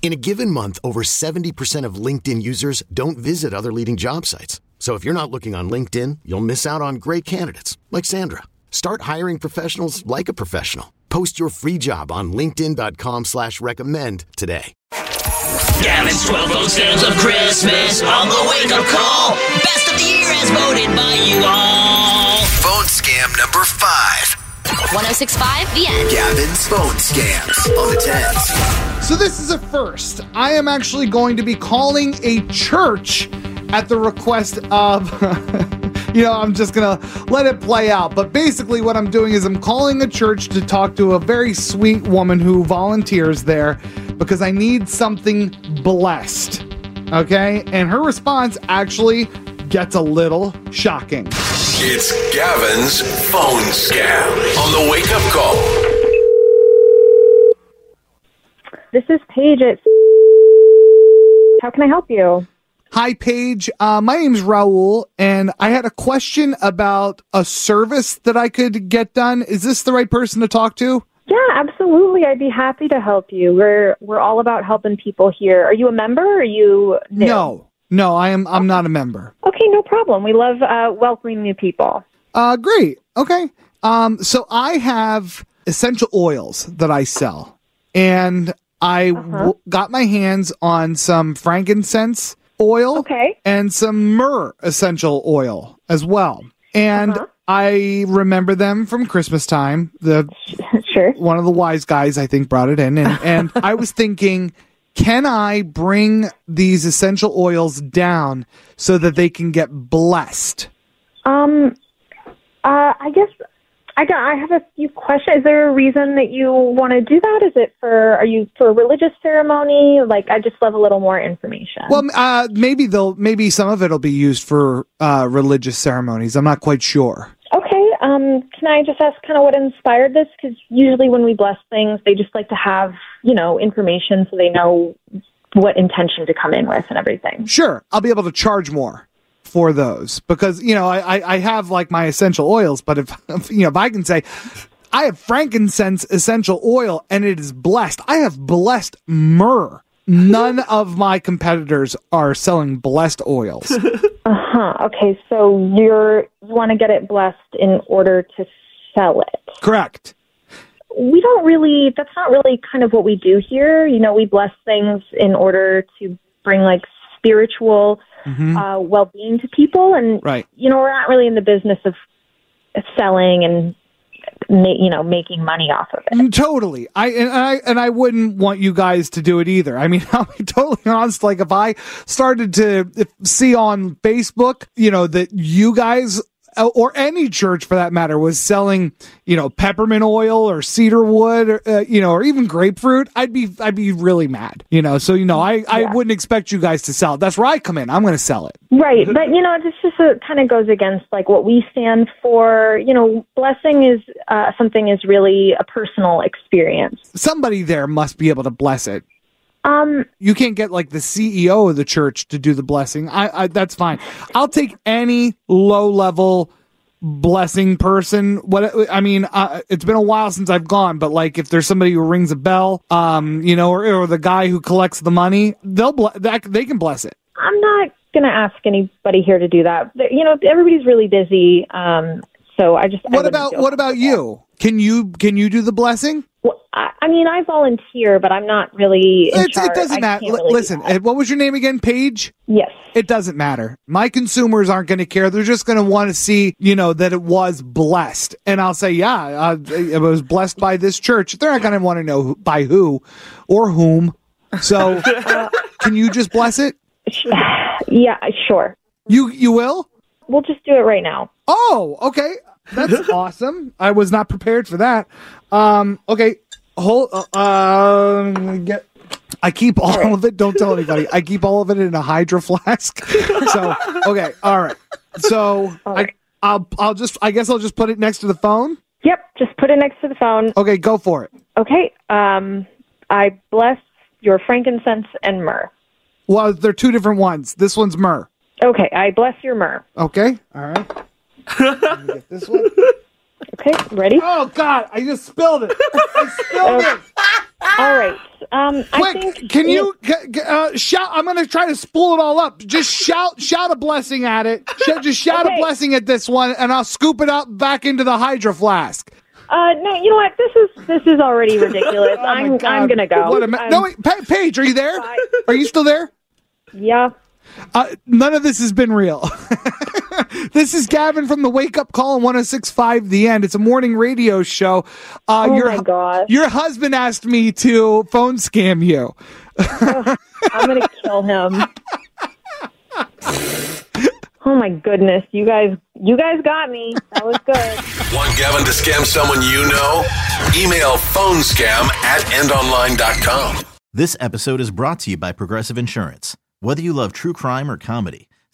In a given month, over 70% of LinkedIn users don't visit other leading job sites. So if you're not looking on LinkedIn, you'll miss out on great candidates like Sandra. Start hiring professionals like a professional. Post your free job on LinkedIn.com slash recommend today. Gavin's 12 phone scams of Christmas on the wake up call. Best of the year as voted by you all. Phone scam number five. 1065 The End. Gavin's phone scams on the tens. So this is a first. I am actually going to be calling a church at the request of you know, I'm just gonna let it play out. But basically what I'm doing is I'm calling a church to talk to a very sweet woman who volunteers there because I need something blessed. Okay? And her response actually gets a little shocking. It's Gavin's phone scam on the wake up call. This is Paige at. How can I help you? Hi, Paige. Uh, my name's Raul, and I had a question about a service that I could get done. Is this the right person to talk to? Yeah, absolutely. I'd be happy to help you. We're we're all about helping people here. Are you a member? Or are you new? No, no, I am. I'm not a member. Okay, no problem. We love uh, welcoming new people. Uh, great. Okay. Um, so I have essential oils that I sell, and I w- got my hands on some frankincense oil Okay. and some myrrh essential oil as well. And I remember them from Christmas time. The Sure. one of the wise guys I think brought it in, and, and I was thinking, can I bring these essential oils down so that they can get blessed? Um, uh, I guess I got. I have a few questions. Is there a reason that you want to do that? Is it for? Are you for a religious ceremony? Like, I just love a little more information. Well, uh, maybe they'll maybe some of it'll be used for uh, religious ceremonies. I'm not quite sure. Um, can I just ask kind of what inspired this? Because usually when we bless things, they just like to have, you know, information so they know what intention to come in with and everything. Sure, I'll be able to charge more for those because you know I, I, I have like my essential oils, but if, if you know if I can say I have frankincense essential oil and it is blessed, I have blessed myrrh. None of my competitors are selling blessed oils. Uh huh. Okay. So you're you want to get it blessed in order to sell it. Correct. We don't really. That's not really kind of what we do here. You know, we bless things in order to bring like spiritual uh, well-being to people, and Right. you know, we're not really in the business of selling and you know making money off of it. Mm, Totally. I and I and I wouldn't want you guys to do it either. I mean, I'll be totally honest. Like if I started to see on Facebook, you know, that you guys or any church for that matter was selling, you know, peppermint oil or cedar wood, or, uh, you know, or even grapefruit, I'd be I'd be really mad. You know, so you know, I I Yeah. wouldn't expect you guys to sell it. That's where I come in. I'm going to sell it. Right, but you know, this just uh, kind of goes against like what we stand for. You know, blessing is uh, something is really a personal experience. Somebody there must be able to bless it. Um, you can't get like the CEO of the church to do the blessing. I, I that's fine. I'll take any low level blessing person. What I mean, uh, it's been a while since I've gone, but like if there's somebody who rings a bell, um, you know, or, or the guy who collects the money, they'll ble- that they can bless it. I'm not going to ask anybody here to do that. You know, everybody's really busy. Um, so I just What wouldn't about what about you? Can you can you do the blessing? Well, I, I mean, I volunteer, but I'm not really. In It, it doesn't matter. can't really Listen, uh, what was your name again, Paige? Yes. It doesn't matter. My consumers aren't going to care. They're just going to want to see, you know, that it was blessed. And I'll say, yeah, uh, it was blessed by this church. They're not going to want to know who, by who or whom. So, can you just bless it? Yeah, sure. You you will? We'll just do it right now. Oh, okay. That's awesome. I was not prepared for that. Um, okay. Hold. Uh, um, get. I keep all of it. Don't tell anybody. I keep all of it in a hydro flask. so okay. All right. So I, I'll I'll just I guess I'll just put it next to the phone. Yep, just put it next to the phone. Okay, go for it. Okay. Um, I bless your frankincense and myrrh. Well, they're two different ones. This one's myrrh. Okay, I bless your myrrh. Okay. All right. Let me get this one. Okay, ready? Oh God! I just spilled it. I spilled it. All right. Um, I Quick, think can you g- uh, shout? I'm gonna try to spool it all up. Just shout, shout a blessing at it. Just shout a blessing at this one, and I'll scoop it up back into the hydro flask. Uh, no, you know what? This is this is already ridiculous. Oh, I'm God. I'm gonna go. What a ma- no, wait, Pa- Paige, are you there? Bye. Are you still there? Yeah. Uh, none of this has been real. this is Gavin from the Wake Up Call on 1065 The End. It's a morning radio show. Uh, Oh your, my hu- gosh. Your husband asked me to phone scam you. I'm gonna kill him. Oh my goodness, you guys, you guys got me. That was good. Want Gavin to scam someone you know? Email phone scam at endonline.com. This episode is brought to you by Progressive Insurance. Whether you love true crime or comedy,